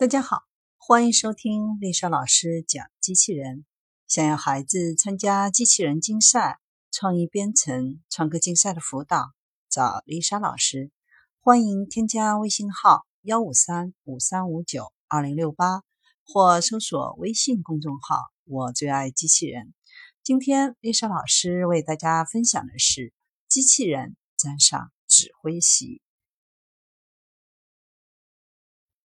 大家好，欢迎收听丽莎老师讲机器人。想要孩子参加机器人竞赛、创意编程、创客竞赛的辅导，找丽莎老师。欢迎添加微信号幺五三五三五九二零六八，或搜索微信公众号“我最爱机器人”。今天丽莎老师为大家分享的是机器人沾上指挥席。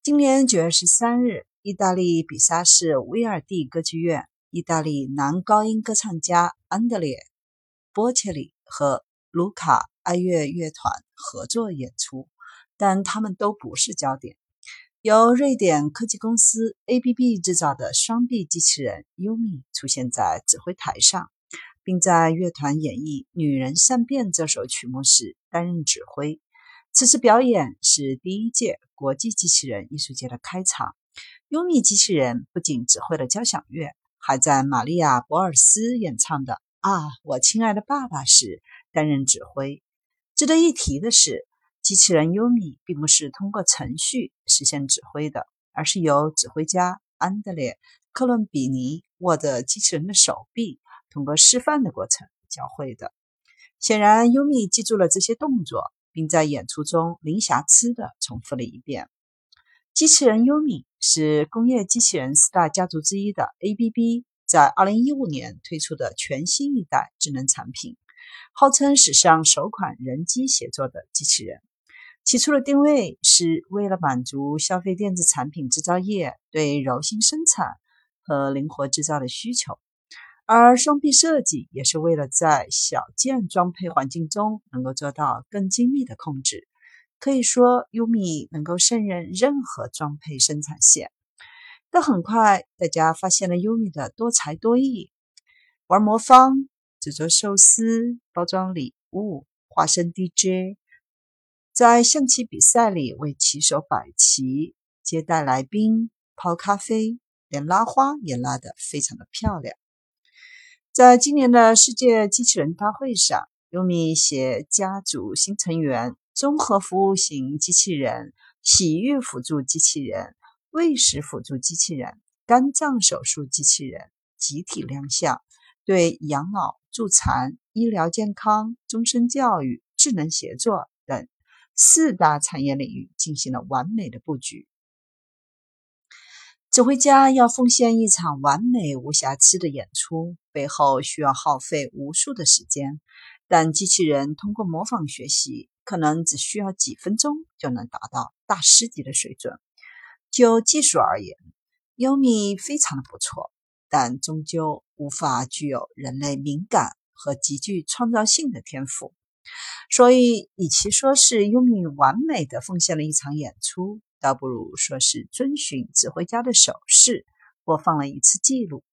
今年九月十三日，意大利比萨市威尔第歌剧院，意大利男高音歌唱家安德烈·波切利和卢卡爱乐乐团合作演出，但他们都不是焦点。由瑞典科技公司 ABB 制造的双臂机器人 Umi 出现在指挥台上，并在乐团演绎《女人善变》这首曲目时担任指挥。此次表演是第一届国际机器人艺术节的开场。优米机器人不仅指挥了交响乐，还在玛利亚·博尔斯演唱的《啊，我亲爱的爸爸》时担任指挥。值得一提的是，机器人优米并不是通过程序实现指挥的，而是由指挥家安德烈·克伦比尼握着机器人的手臂，通过示范的过程教会的。显然，优米记住了这些动作。并在演出中零瑕疵地重复了一遍。机器人优米是工业机器人四大家族之一的 ABB 在2015年推出的全新一代智能产品，号称史上首款人机协作的机器人。起初的定位是为了满足消费电子产品制造业对柔性生产和灵活制造的需求。而双臂设计也是为了在小件装配环境中能够做到更精密的控制。可以说，Umi 能够胜任任何装配生产线。但很快，大家发现了 Umi 的多才多艺：玩魔方、制作寿司、包装礼物、化身 DJ，在象棋比赛里为棋手摆棋、接待来宾、泡咖啡，连拉花也拉得非常的漂亮。在今年的世界机器人大会上，优米携家族新成员、综合服务型机器人、洗浴辅助机器人、喂食辅助机器人、肝脏手术机器人集体亮相，对养老、助残、医疗健康、终身教育、智能协作等四大产业领域进行了完美的布局。指挥家要奉献一场完美无瑕疵的演出，背后需要耗费无数的时间。但机器人通过模仿学习，可能只需要几分钟就能达到大师级的水准。就技术而言，优米非常的不错，但终究无法具有人类敏感和极具创造性的天赋。所以，与其说是优米完美的奉献了一场演出，倒不如说是遵循指挥家的手势，播放了一次记录。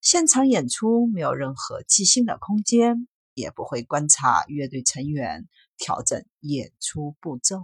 现场演出没有任何即兴的空间，也不会观察乐队成员调整演出步骤。